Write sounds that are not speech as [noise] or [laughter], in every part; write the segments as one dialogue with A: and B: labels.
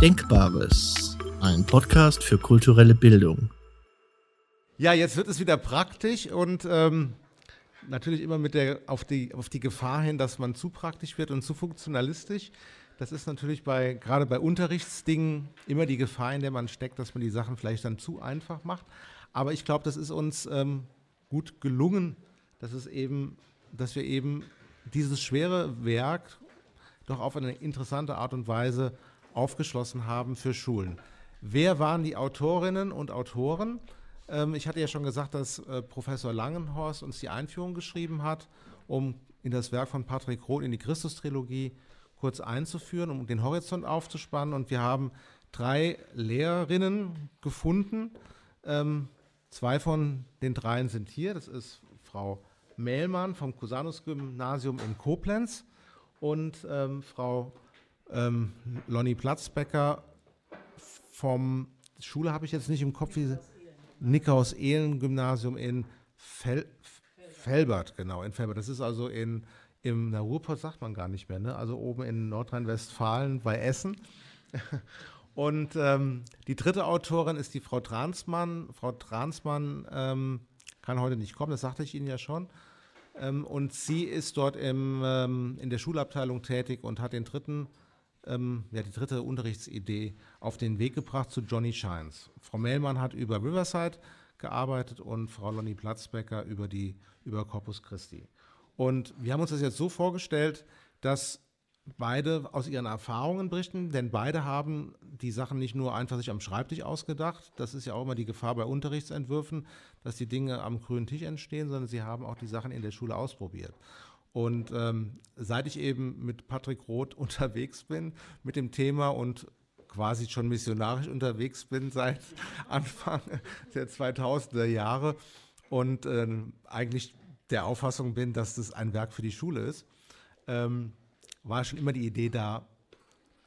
A: Denkbares, ein Podcast für kulturelle Bildung.
B: Ja, jetzt wird es wieder praktisch und ähm, natürlich immer mit der, auf, die, auf die Gefahr hin, dass man zu praktisch wird und zu funktionalistisch. Das ist natürlich bei, gerade bei Unterrichtsdingen immer die Gefahr, in der man steckt, dass man die Sachen vielleicht dann zu einfach macht. Aber ich glaube, das ist uns ähm, gut gelungen, dass es eben, dass wir eben dieses schwere Werk doch auf eine interessante Art und Weise aufgeschlossen haben für Schulen. Wer waren die Autorinnen und Autoren? Ähm, ich hatte ja schon gesagt, dass äh, Professor Langenhorst uns die Einführung geschrieben hat, um in das Werk von Patrick Roth in die Christus-Trilogie kurz einzuführen, um den Horizont aufzuspannen. Und wir haben drei Lehrerinnen gefunden. Ähm, zwei von den dreien sind hier. Das ist Frau Mehlmann vom Cusanus-Gymnasium in Koblenz und ähm, Frau ähm, Lonny Platzbecker vom Schule habe ich jetzt nicht im Kopf, wie Nickhaus Ehlen Gymnasium in Fel Felbert, genau, in Felbert. Das ist also in, im na, Ruhrpott sagt man gar nicht mehr, ne? also oben in Nordrhein-Westfalen bei Essen. [laughs] Und ähm, die dritte Autorin ist die Frau Transmann. Frau Transmann ähm, kann heute nicht kommen, das sagte ich Ihnen ja schon. Ähm, und sie ist dort im, ähm, in der Schulabteilung tätig und hat den dritten, ähm, ja, die dritte Unterrichtsidee auf den Weg gebracht zu Johnny Shines. Frau Mehlmann hat über Riverside gearbeitet und Frau Lonnie Platzbecker über, die, über Corpus Christi. Und wir haben uns das jetzt so vorgestellt, dass beide aus ihren Erfahrungen berichten, denn beide haben die Sachen nicht nur einfach sich am Schreibtisch ausgedacht, das ist ja auch immer die Gefahr bei Unterrichtsentwürfen, dass die Dinge am grünen Tisch entstehen, sondern sie haben auch die Sachen in der Schule ausprobiert. Und ähm, seit ich eben mit Patrick Roth [laughs] unterwegs bin mit dem Thema und quasi schon missionarisch unterwegs bin seit [laughs] Anfang der 2000er Jahre und äh, eigentlich der Auffassung bin, dass das ein Werk für die Schule ist, ähm, war schon immer die Idee da,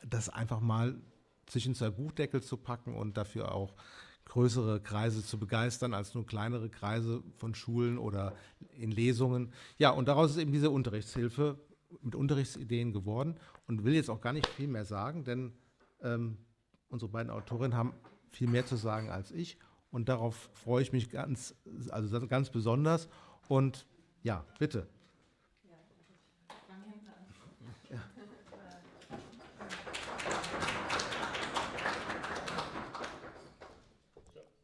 B: das einfach mal zwischen zwei Buchdeckel zu packen und dafür auch größere Kreise zu begeistern als nur kleinere Kreise von Schulen oder in Lesungen. Ja, und daraus ist eben diese Unterrichtshilfe mit Unterrichtsideen geworden und will jetzt auch gar nicht viel mehr sagen, denn ähm, unsere beiden Autorinnen haben viel mehr zu sagen als ich und darauf freue ich mich ganz, also ganz besonders. Und ja, bitte.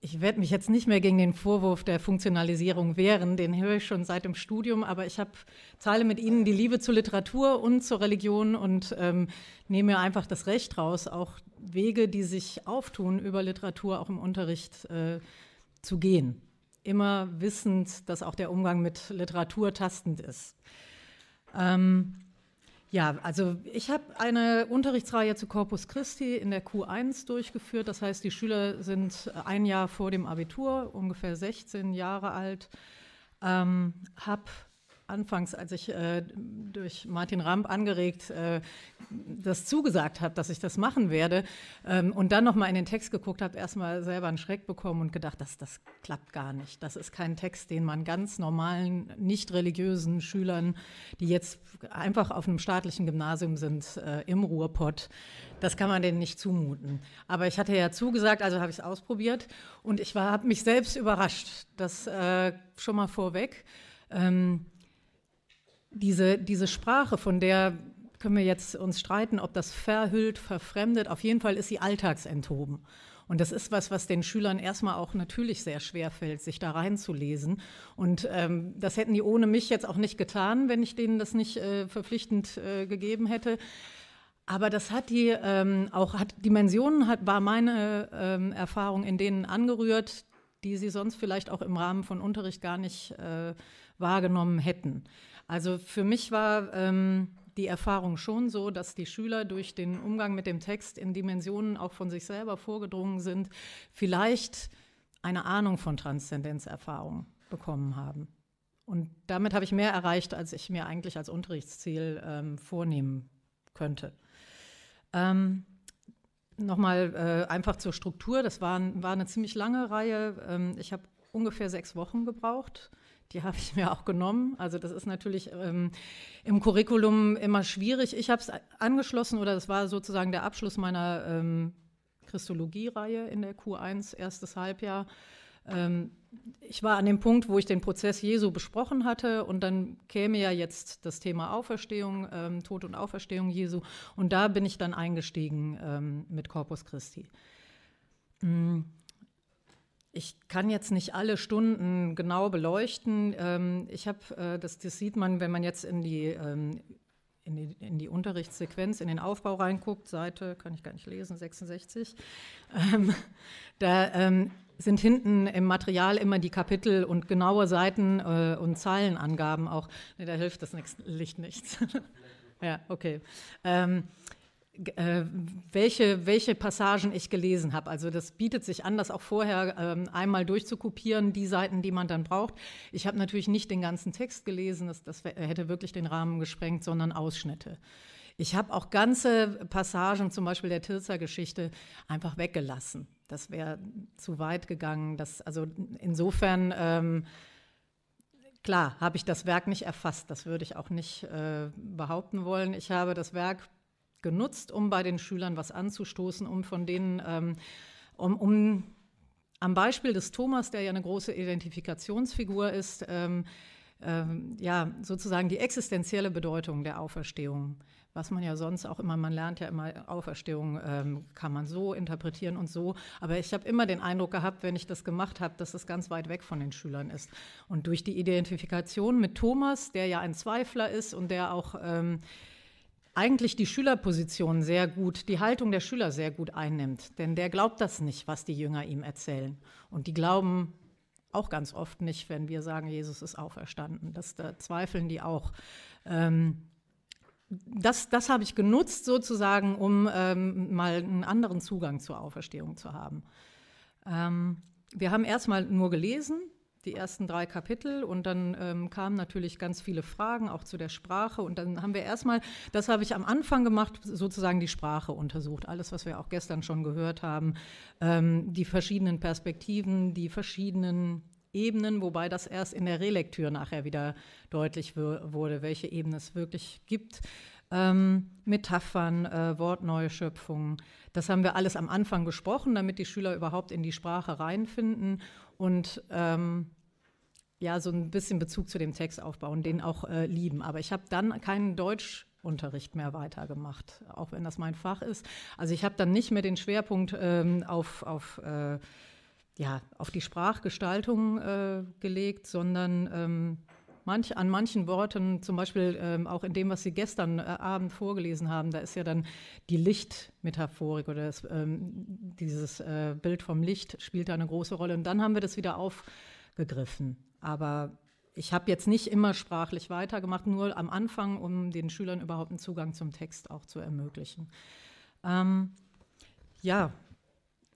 C: Ich werde mich jetzt nicht mehr gegen den Vorwurf der Funktionalisierung wehren, den höre ich schon seit dem Studium, aber ich habe teile mit Ihnen die Liebe zur Literatur und zur Religion und ähm, nehme mir einfach das Recht raus, auch Wege, die sich auftun, über Literatur auch im Unterricht äh, zu gehen. Immer wissend, dass auch der Umgang mit Literatur tastend ist. Ähm, ja, also ich habe eine Unterrichtsreihe zu Corpus Christi in der Q1 durchgeführt. Das heißt, die Schüler sind ein Jahr vor dem Abitur, ungefähr 16 Jahre alt. Ähm, habe anfangs, als ich äh, durch Martin Ramp angeregt äh, das zugesagt habe, dass ich das machen werde ähm, und dann nochmal in den Text geguckt habe, erstmal selber einen Schreck bekommen und gedacht, das, das klappt gar nicht. Das ist kein Text, den man ganz normalen, nicht religiösen Schülern, die jetzt einfach auf einem staatlichen Gymnasium sind, äh, im Ruhrpott, das kann man denen nicht zumuten. Aber ich hatte ja zugesagt, also habe ich es ausprobiert und ich habe mich selbst überrascht. Das äh, schon mal vorweg. Ähm, diese, diese Sprache, von der können wir jetzt uns streiten, ob das verhüllt, verfremdet, auf jeden Fall ist sie alltagsenthoben. Und das ist was, was den Schülern erstmal auch natürlich sehr schwer fällt, sich da reinzulesen. Und ähm, das hätten die ohne mich jetzt auch nicht getan, wenn ich denen das nicht äh, verpflichtend äh, gegeben hätte. Aber das hat die ähm, auch hat Dimensionen hat war meine ähm, Erfahrung in denen angerührt, die sie sonst vielleicht auch im Rahmen von Unterricht gar nicht äh, wahrgenommen hätten. Also für mich war ähm, die Erfahrung schon so, dass die Schüler durch den Umgang mit dem Text in Dimensionen auch von sich selber vorgedrungen sind, vielleicht eine Ahnung von Transzendenzerfahrung bekommen haben. Und damit habe ich mehr erreicht, als ich mir eigentlich als Unterrichtsziel ähm, vornehmen könnte. Ähm, Nochmal äh, einfach zur Struktur. Das war, war eine ziemlich lange Reihe. Ähm, ich habe ungefähr sechs Wochen gebraucht Die habe ich mir auch genommen. Also das ist natürlich ähm, im Curriculum immer schwierig. Ich habe es angeschlossen oder das war sozusagen der Abschluss meiner ähm, Christologie-Reihe in der Q1, erstes Halbjahr. Ähm, ich war an dem Punkt, wo ich den Prozess Jesu besprochen hatte und dann käme ja jetzt das Thema Auferstehung, ähm, Tod und Auferstehung Jesu und da bin ich dann eingestiegen ähm, mit Corpus Christi. Mm. Ich kann jetzt nicht alle Stunden genau beleuchten. Ähm, ich habe, äh, das, das, sieht man, wenn man jetzt in die, ähm, in die, in die Unterrichtssequenz, in den Aufbau reinguckt, Seite, kann ich gar nicht lesen, 66. Ähm, da sind hinten im Material immer die Kapitel und genaue Seiten äh, und Zahlenangaben auch. Da hilft das Licht nichts. [laughs] ja, okay. Äh, welche, welche Passagen ich gelesen habe. Also das bietet sich an, das auch vorher ähm, einmal durchzukopieren, die Seiten, die man dann braucht. Ich habe natürlich nicht den ganzen Text gelesen, das, das hätte wirklich den Rahmen gesprengt, sondern Ausschnitte. Ich habe auch ganze Passagen, zum Beispiel der Tirzer-Geschichte, einfach weggelassen. Das wäre zu weit gegangen. Das, also insofern, ähm, klar, habe ich das Werk nicht erfasst. Das würde ich auch nicht äh, behaupten wollen. Ich habe das Werk genutzt, um bei den Schülern was anzustoßen, um von denen, ähm, um, um am Beispiel des Thomas, der ja eine große Identifikationsfigur ist, ähm, ähm, ja, sozusagen die existenzielle Bedeutung der Auferstehung was man ja sonst auch immer, man lernt ja immer, Auferstehung ähm, kann man so interpretieren und so. Aber ich habe immer den Eindruck gehabt, wenn ich das gemacht habe, dass es ganz weit weg von den Schülern ist. Und durch die Identifikation mit Thomas, der ja ein Zweifler ist und der auch ähm, eigentlich die Schülerposition sehr gut, die Haltung der Schüler sehr gut einnimmt. Denn der glaubt das nicht, was die Jünger ihm erzählen. Und die glauben auch ganz oft nicht, wenn wir sagen, Jesus ist auferstanden. Das da zweifeln die auch. Ähm, das, das habe ich genutzt sozusagen, um ähm, mal einen anderen Zugang zur Auferstehung zu haben. Ähm, wir haben erstmal nur gelesen, die ersten drei Kapitel, und dann ähm, kamen natürlich ganz viele Fragen, auch zu der Sprache. Und dann haben wir erstmal, das habe ich am Anfang gemacht, sozusagen die Sprache untersucht. Alles, was wir auch gestern schon gehört haben, ähm, die verschiedenen Perspektiven, die verschiedenen Ebenen, wobei das erst in der Relektür nachher wieder deutlich wurde, welche Ebenen es wirklich gibt. Ähm, Metaphern, äh, Wortneuschöpfungen. Das haben wir alles am Anfang besprochen, damit die Schüler überhaupt in die Sprache reinfinden und ähm, ja, so ein bisschen Bezug zu dem Text aufbauen, den auch äh, lieben. Aber ich habe dann keinen Deutschunterricht mehr weitergemacht, auch wenn das mein Fach ist. Also ich habe dann nicht mehr den Schwerpunkt ähm, auf, auf äh, ja, auf die Sprachgestaltung äh, gelegt, sondern ähm, manch, an manchen Worten, zum Beispiel ähm, auch in dem, was Sie gestern äh, Abend vorgelesen haben, da ist ja dann die Lichtmetaphorik oder das, ähm, dieses äh, Bild vom Licht spielt da eine große Rolle. Und dann haben wir das wieder aufgegriffen. Aber ich habe jetzt nicht immer sprachlich weitergemacht, nur am Anfang, um den Schülern überhaupt einen Zugang zum Text auch zu ermöglichen. Ähm, ja,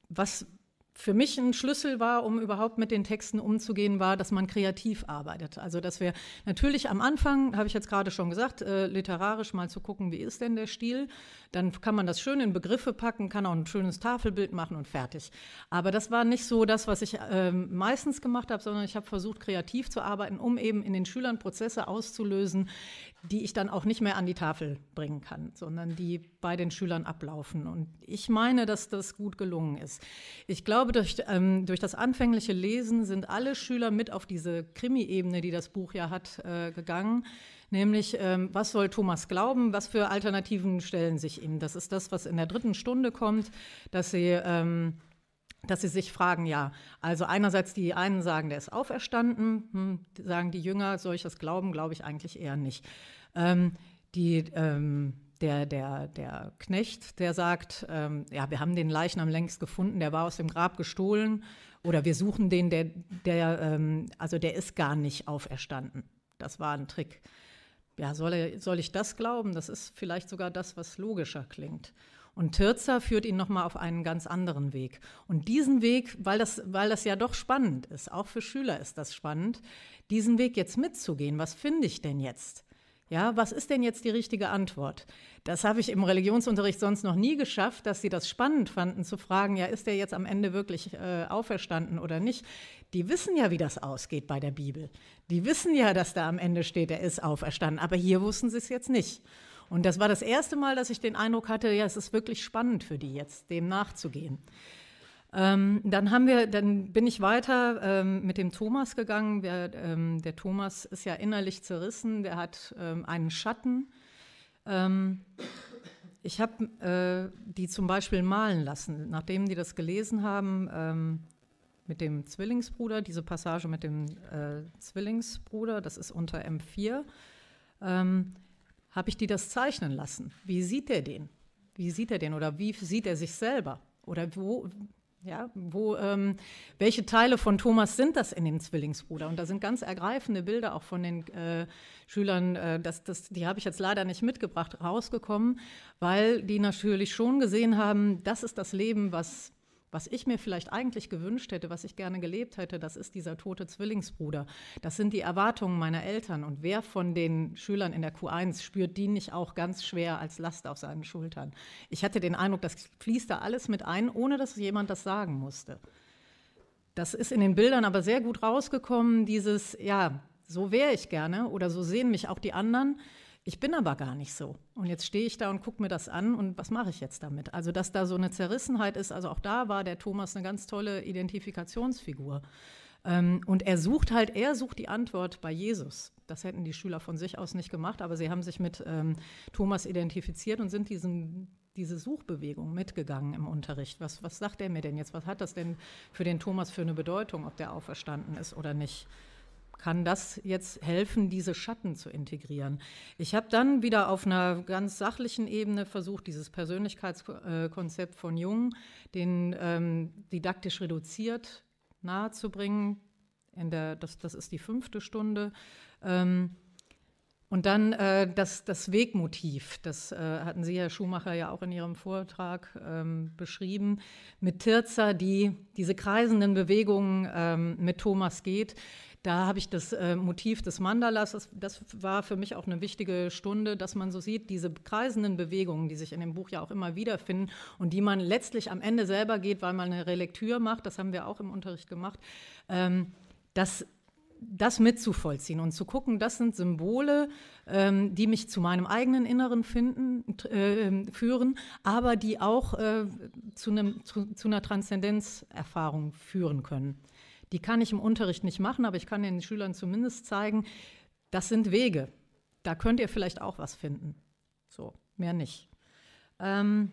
C: was, für mich ein Schlüssel war, um überhaupt mit den Texten umzugehen, war, dass man kreativ arbeitet. Also dass wir natürlich am Anfang, habe ich jetzt gerade schon gesagt, äh, literarisch mal zu gucken, wie ist denn der Stil. Dann kann man das schön in Begriffe packen, kann auch ein schönes Tafelbild machen und fertig. Aber das war nicht so das, was ich äh, meistens gemacht habe, sondern ich habe versucht, kreativ zu arbeiten, um eben in den Schülern Prozesse auszulösen, die ich dann auch nicht mehr an die Tafel bringen kann, sondern die bei den Schülern ablaufen. Und ich meine, dass das gut gelungen ist. Ich glaube, durch, ähm, durch das anfängliche Lesen sind alle Schüler mit auf diese Krimi-Ebene, die das Buch ja hat, äh, gegangen. Nämlich, ähm, was soll Thomas glauben? Was für Alternativen stellen sich ihm? Das ist das, was in der dritten Stunde kommt, dass sie. Ähm, dass sie sich fragen, ja, also einerseits die einen sagen, der ist auferstanden, hm, sagen die Jünger, solches Glauben glaube ich eigentlich eher nicht. Ähm, die, ähm, der, der, der Knecht, der sagt, ähm, ja, wir haben den Leichnam längst gefunden, der war aus dem Grab gestohlen oder wir suchen den, der, der ähm, also der ist gar nicht auferstanden. Das war ein Trick. Ja, soll, soll ich das glauben? Das ist vielleicht sogar das, was logischer klingt. Und Tirzer führt ihn nochmal auf einen ganz anderen Weg. Und diesen Weg, weil das, weil das ja doch spannend ist, auch für Schüler ist das spannend, diesen Weg jetzt mitzugehen. Was finde ich denn jetzt? Ja, was ist denn jetzt die richtige Antwort? Das habe ich im Religionsunterricht sonst noch nie geschafft, dass sie das spannend fanden, zu fragen, ja, ist der jetzt am Ende wirklich äh, auferstanden oder nicht? Die wissen ja, wie das ausgeht bei der Bibel. Die wissen ja, dass da am Ende steht, er ist auferstanden. Aber hier wussten sie es jetzt nicht. Und das war das erste Mal, dass ich den Eindruck hatte, ja, es ist wirklich spannend für die jetzt, dem nachzugehen. Ähm, dann haben wir, dann bin ich weiter ähm, mit dem Thomas gegangen. Wir, ähm, der Thomas ist ja innerlich zerrissen, der hat ähm, einen Schatten. Ähm, ich habe äh, die zum Beispiel malen lassen, nachdem die das gelesen haben ähm, mit dem Zwillingsbruder, diese Passage mit dem äh, Zwillingsbruder, das ist unter M4, habe ich die das zeichnen lassen. Wie sieht er den? Wie sieht er den oder wie sieht er sich selber? Oder wo, ja, wo, ähm, welche Teile von Thomas sind das in dem Zwillingsbruder? Und da sind ganz ergreifende Bilder auch von den äh, Schülern, äh, das, das, die habe ich jetzt leider nicht mitgebracht, rausgekommen, weil die natürlich schon gesehen haben, das ist das Leben, was was ich mir vielleicht eigentlich gewünscht hätte, was ich gerne gelebt hätte, das ist dieser tote Zwillingsbruder. Das sind die Erwartungen meiner Eltern. Und wer von den Schülern in der Q1 spürt die nicht auch ganz schwer als Last auf seinen Schultern? Ich hatte den Eindruck, das fließt da alles mit ein, ohne dass jemand das sagen musste. Das ist in den Bildern aber sehr gut rausgekommen, dieses, ja, so wäre ich gerne oder so sehen mich auch die anderen. Ich bin aber gar nicht so. Und jetzt stehe ich da und gucke mir das an und was mache ich jetzt damit? Also, dass da so eine Zerrissenheit ist, also auch da war der Thomas eine ganz tolle Identifikationsfigur. Ähm, und er sucht halt, er sucht die Antwort bei Jesus. Das hätten die Schüler von sich aus nicht gemacht, aber sie haben sich mit ähm, Thomas identifiziert und sind diesen, diese Suchbewegung mitgegangen im Unterricht. Was, was sagt er mir denn jetzt? Was hat das denn für den Thomas für eine Bedeutung, ob der auferstanden ist oder nicht? Kann das jetzt helfen, diese Schatten zu integrieren. Ich habe dann wieder auf einer ganz sachlichen Ebene versucht, dieses Persönlichkeitskonzept von Jung, den ähm, didaktisch reduziert nahezubringen. In der, das, das ist die fünfte Stunde. Ähm, und dann äh, das, das Wegmotiv, das äh, hatten Sie, Herr Schumacher, ja auch in Ihrem Vortrag ähm, beschrieben, mit Tirza, die diese kreisenden Bewegungen ähm, mit Thomas geht. Da habe ich das äh, Motiv des Mandalas, das, das, war für mich auch eine wichtige Stunde, dass man so sieht, diese kreisenden Bewegungen, die sich in dem Buch ja auch immer wiederfinden und die man letztlich am Ende selber geht, weil man eine Relektür macht, das haben wir auch im Unterricht gemacht, ähm, das das mitzuvollziehen und zu gucken, das sind Symbole, ähm, die mich zu meinem eigenen Inneren finden, äh, führen, aber die auch äh, zu, einem, zu, zu, einer Transzendenzerfahrung führen können. Die kann ich im Unterricht nicht machen, aber ich kann den Schülern zumindest zeigen, das sind Wege. Da könnt ihr vielleicht auch was finden. So, mehr nicht. Ähm,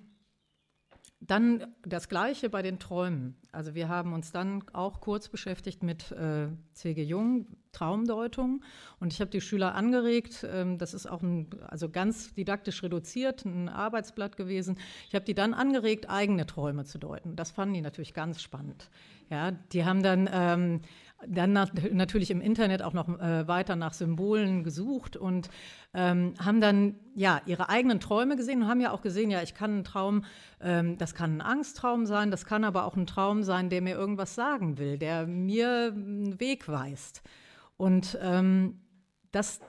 C: dann das Gleiche bei den Träumen. Also wir haben uns dann auch kurz beschäftigt mit äh, C.G. Jung, Traumdeutung. Und ich habe die Schüler angeregt, ähm, das ist auch ein, also ganz didaktisch reduziert, ein Arbeitsblatt gewesen. Ich habe die dann angeregt, eigene Träume zu deuten. Das fanden die natürlich ganz spannend. Ja, die haben dann, ähm, dann nach, natürlich im Internet auch noch äh, weiter nach Symbolen gesucht und ähm, haben dann ja ihre eigenen Träume gesehen und haben ja auch gesehen, ja, ich kann einen Traum, ähm, das kann ein Angsttraum sein, das kann aber auch ein Traum sein, der mir irgendwas sagen will, der mir einen Weg weist. Und ähm, das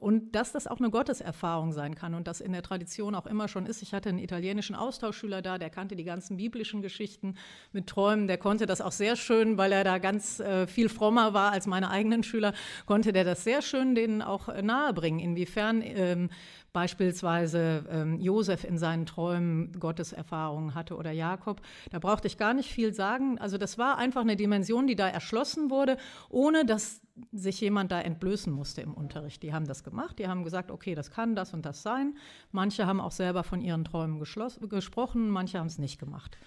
C: und dass das auch eine Gotteserfahrung sein kann und das in der Tradition auch immer schon ist. Ich hatte einen italienischen Austauschschüler da, der kannte die ganzen biblischen Geschichten mit Träumen, der konnte das auch sehr schön, weil er da ganz äh, viel frommer war als meine eigenen Schüler, konnte der das sehr schön denen auch äh, nahebringen, inwiefern ähm, beispielsweise ähm, Josef in seinen Träumen Gotteserfahrungen hatte oder Jakob. Da brauchte ich gar nicht viel sagen. Also das war einfach eine Dimension, die da erschlossen wurde, ohne dass sich jemand da entblößen musste im Unterricht. Die haben das gemacht, die haben gesagt, okay, das kann das und das sein. Manche haben auch selber von ihren Träumen gesprochen, manche haben es nicht gemacht,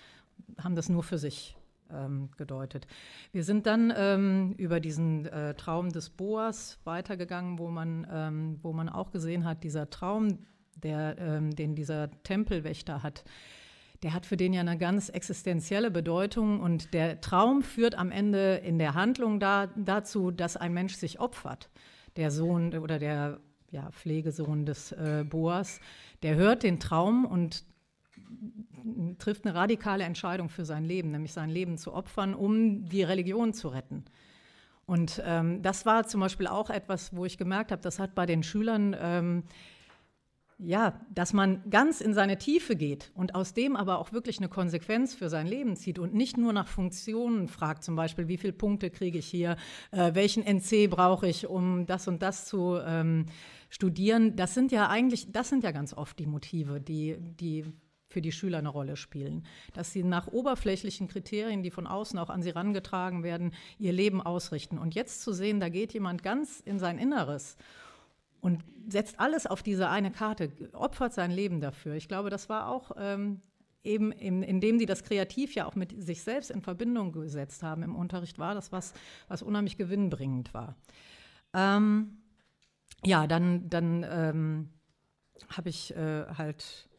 C: haben das nur für sich ähm, gedeutet. Wir sind dann ähm, über diesen äh, Traum des Boas weitergegangen, wo man, ähm, wo man auch gesehen hat, dieser Traum, der, ähm, den dieser Tempelwächter hat, der hat für den ja eine ganz existenzielle Bedeutung und der Traum führt am Ende in der Handlung da, dazu, dass ein Mensch sich opfert. Der Sohn oder der ja, Pflegesohn des äh, Boas, der hört den Traum und trifft eine radikale Entscheidung für sein Leben, nämlich sein Leben zu opfern, um die Religion zu retten.
D: Und ähm, das war zum Beispiel auch etwas, wo ich gemerkt habe, das hat bei den Schülern ähm, ja, dass man ganz in seine Tiefe geht und aus dem aber auch wirklich eine Konsequenz für sein Leben zieht und nicht nur nach Funktionen fragt, zum Beispiel, wie viele Punkte kriege ich hier, äh, welchen NC brauche ich, um das und das zu ähm, studieren. Das sind ja eigentlich, das sind ja ganz oft die Motive, die, die für die Schüler eine Rolle spielen. Dass sie nach oberflächlichen Kriterien, die von außen auch an sie herangetragen werden, ihr Leben ausrichten. Und jetzt zu sehen, da geht jemand ganz in sein Inneres und setzt alles auf diese eine Karte, opfert sein Leben dafür. Ich glaube, das war auch ähm, eben, in, indem die das kreativ ja auch mit sich selbst in Verbindung gesetzt haben im Unterricht, war das was, was unheimlich gewinnbringend war. Ähm, ja, dann, dann ähm, habe ich äh, halt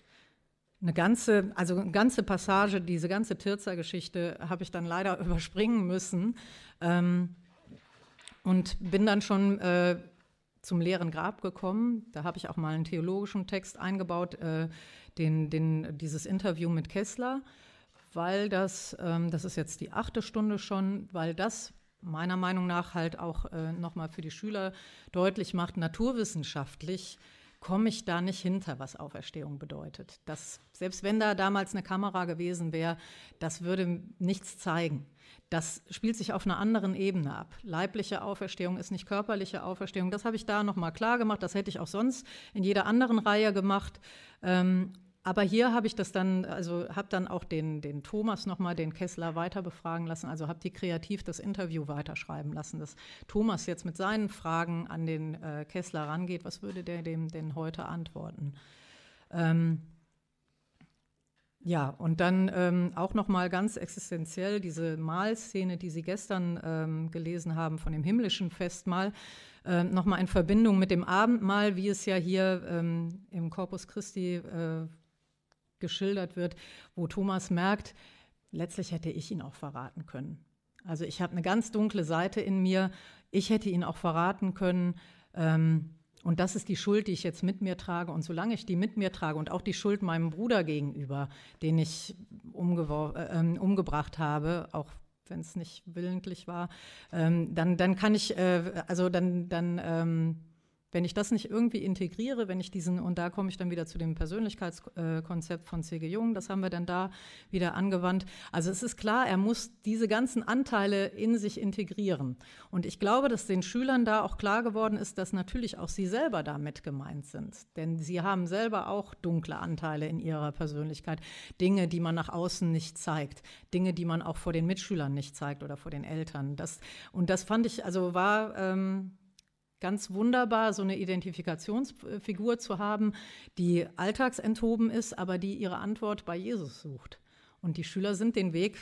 D: eine ganze, also eine ganze Passage, diese ganze Tirza-Geschichte habe ich dann leider [laughs] überspringen müssen ähm, und bin dann schon äh, zum leeren Grab gekommen. Da habe ich auch mal einen theologischen Text eingebaut, äh, den, den, dieses Interview mit Kessler, weil das, ähm, das ist jetzt die achte Stunde schon, weil das meiner Meinung nach halt auch äh, nochmal für die Schüler deutlich macht, naturwissenschaftlich komme ich da nicht hinter, was Auferstehung bedeutet. Das, selbst wenn da damals eine Kamera gewesen wäre, das würde nichts zeigen. Das spielt sich auf einer anderen Ebene ab. Leibliche Auferstehung ist nicht körperliche Auferstehung. Das habe ich da nochmal klar gemacht. Das hätte ich auch sonst in jeder anderen Reihe gemacht. Ähm, aber hier habe ich das dann, also habe dann auch den, den Thomas nochmal, den Kessler weiter befragen lassen, also habe die kreativ das Interview weiterschreiben lassen, dass Thomas jetzt mit seinen Fragen an den äh, Kessler rangeht. Was würde der dem denn heute antworten? Ähm, ja, und dann ähm, auch noch mal ganz existenziell diese Mahlszene, die Sie gestern ähm, gelesen haben von dem himmlischen Festmahl, äh, noch mal in Verbindung mit dem Abendmahl, wie es ja hier ähm, im Corpus Christi äh, geschildert wird, wo Thomas merkt, letztlich hätte ich ihn auch verraten können. Also ich habe eine ganz dunkle Seite in mir, ich hätte ihn auch verraten können. Ähm, und das ist die Schuld, die ich jetzt mit mir trage. Und solange ich die mit mir trage und auch die Schuld meinem Bruder gegenüber, den ich äh, äh, umgebracht habe, auch wenn es nicht willentlich war, ähm, dann, dann kann ich, äh, also dann, dann ähm, wenn ich das nicht irgendwie integriere, wenn ich diesen, und da komme ich dann wieder zu dem Persönlichkeitskonzept von C.G. Jung, das haben wir dann da wieder angewandt. Also es ist klar, er muss diese ganzen Anteile in sich integrieren. Und ich glaube, dass den Schülern da auch klar geworden ist, dass natürlich auch sie selber damit gemeint sind. Denn sie haben selber auch dunkle Anteile in ihrer Persönlichkeit. Dinge, die man nach außen nicht zeigt. Dinge, die man auch vor den Mitschülern nicht zeigt oder vor den Eltern. Das, und das fand ich, also war. Ähm, ganz wunderbar, so eine Identifikationsfigur zu haben, die alltagsenthoben ist, aber die ihre Antwort bei Jesus sucht. Und die Schüler sind den Weg,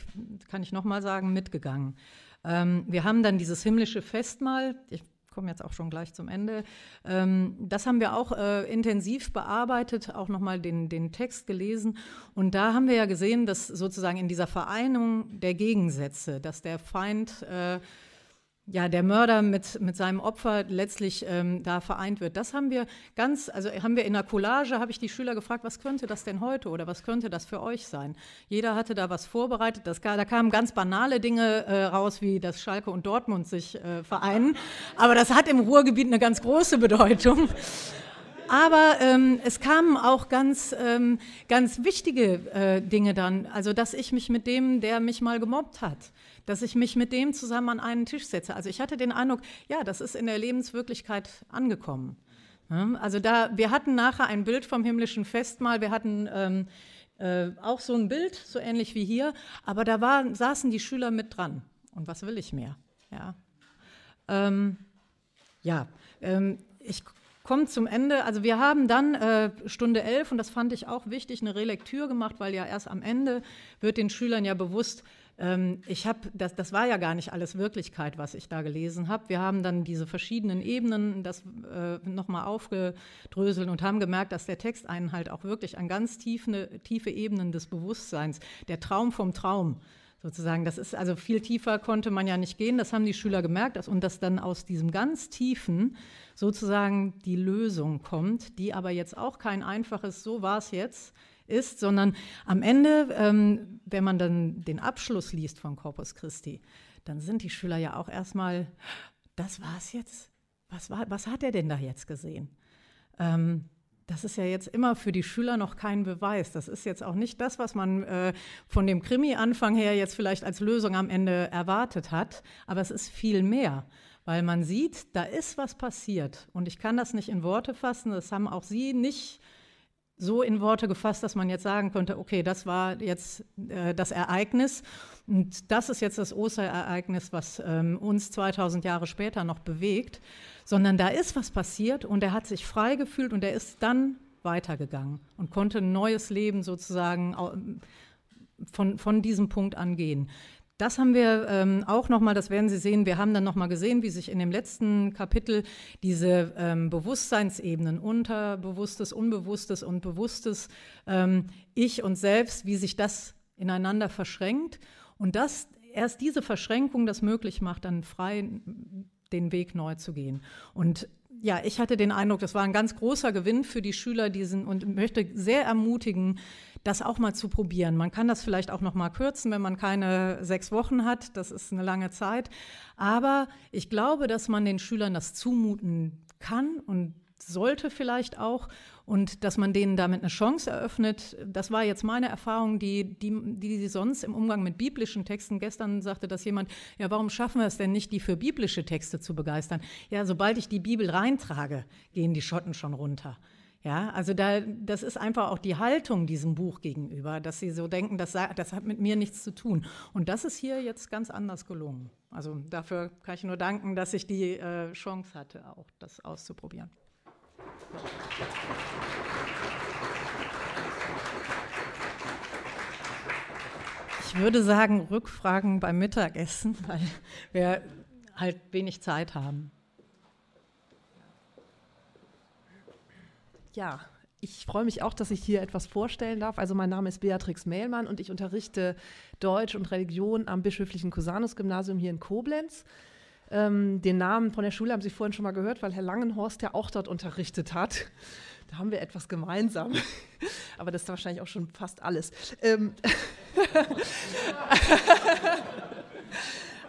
D: kann ich noch mal sagen, mitgegangen. Ähm, wir haben dann dieses himmlische Festmahl. Ich komme jetzt auch schon gleich zum Ende. Ähm, das haben wir auch äh, intensiv bearbeitet, auch nochmal den, den Text gelesen. Und da haben wir ja gesehen, dass sozusagen in dieser Vereinigung der Gegensätze, dass der Feind äh, ja, der Mörder mit, mit seinem Opfer letztlich ähm, da vereint wird. Das haben wir ganz, also haben wir in der Collage, habe ich die Schüler gefragt, was könnte das denn heute oder was könnte das für euch sein? Jeder hatte da was vorbereitet. Das, da kamen ganz banale Dinge äh, raus, wie dass Schalke und Dortmund sich äh, vereinen. Aber das hat im Ruhrgebiet eine ganz große Bedeutung. Aber ähm, es kamen auch ganz, ähm, ganz wichtige äh, Dinge dann. Also, dass ich mich mit dem, der mich mal gemobbt hat, dass ich mich mit dem zusammen an einen Tisch setze. Also ich hatte den Eindruck, ja, das ist in der Lebenswirklichkeit angekommen. Also da, wir hatten nachher ein Bild vom himmlischen Festmahl, wir hatten ähm, äh, auch so ein Bild, so ähnlich wie hier, aber da war, saßen die Schüler mit dran. Und was will ich mehr? Ja, ähm, ja ähm, ich komme zum Ende. Also wir haben dann äh, Stunde 11, und das fand ich auch wichtig, eine Relektür gemacht, weil ja erst am Ende wird den Schülern ja bewusst, ich habe, das, das war ja gar nicht alles Wirklichkeit, was ich da gelesen habe. Wir haben dann diese verschiedenen Ebenen das äh, nochmal aufgedröselt und haben gemerkt, dass der Text einen halt auch wirklich an ganz tiefe, tiefe Ebenen des Bewusstseins, der Traum vom Traum, sozusagen. Das ist also viel tiefer konnte man ja nicht gehen. Das haben die Schüler gemerkt dass, und dass dann aus diesem ganz tiefen sozusagen die Lösung kommt, die aber jetzt auch kein einfaches So war es jetzt ist, sondern am Ende, ähm, wenn man dann den Abschluss liest von Corpus Christi, dann sind die Schüler ja auch erstmal, das war's jetzt? Was, war, was hat er denn da jetzt gesehen? Ähm, das ist ja jetzt immer für die Schüler noch kein Beweis. Das ist jetzt auch nicht das, was man äh, von dem Krimi-Anfang her jetzt vielleicht als Lösung am Ende erwartet hat, aber es ist viel mehr, weil man sieht, da ist was passiert. Und ich kann das nicht in Worte fassen, das haben auch Sie nicht so in Worte gefasst, dass man jetzt sagen könnte, okay, das war jetzt äh, das Ereignis und das ist jetzt das Osterereignis, was ähm, uns 2000 Jahre später noch bewegt, sondern da ist was passiert und er hat sich frei gefühlt und er ist dann weitergegangen und konnte ein neues Leben sozusagen von, von diesem Punkt angehen. Das haben wir ähm, auch nochmal, das werden Sie sehen, wir haben dann nochmal gesehen, wie sich in dem letzten Kapitel diese ähm, Bewusstseinsebenen, Unterbewusstes, Unbewusstes und Bewusstes, ähm, Ich und Selbst, wie sich das ineinander verschränkt. Und das, erst diese Verschränkung das möglich macht, dann frei den Weg neu zu gehen. Und ja, ich hatte den Eindruck, das war ein ganz großer Gewinn für die Schüler diesen und möchte sehr ermutigen, das auch mal zu probieren. Man kann das vielleicht auch noch mal kürzen, wenn man keine sechs Wochen hat. Das ist eine lange Zeit. Aber ich glaube, dass man den Schülern das zumuten kann und sollte vielleicht auch und dass man denen damit eine Chance eröffnet. Das war jetzt meine Erfahrung, die, die, die sie sonst im Umgang mit biblischen Texten, gestern sagte das jemand, ja, warum schaffen wir es denn nicht, die für biblische Texte zu begeistern? Ja, sobald ich die Bibel reintrage, gehen die Schotten schon runter. Ja, also da, das ist einfach auch die Haltung diesem Buch gegenüber, dass sie so denken, das, das hat mit mir nichts zu tun. Und das ist hier jetzt ganz anders gelungen. Also dafür kann ich nur danken, dass ich die äh, Chance hatte, auch das auszuprobieren. Ich würde sagen, Rückfragen beim Mittagessen, weil wir halt wenig Zeit haben.
C: Ja, ich freue mich auch, dass ich hier etwas vorstellen darf. Also mein Name ist Beatrix Mehlmann und ich unterrichte Deutsch und Religion am Bischöflichen Cusanus-Gymnasium hier in Koblenz. Ähm, den Namen von der Schule haben Sie vorhin schon mal gehört, weil Herr Langenhorst ja auch dort unterrichtet hat. Da haben wir etwas gemeinsam. [laughs] Aber das ist wahrscheinlich auch schon fast alles. Ähm [laughs] [laughs]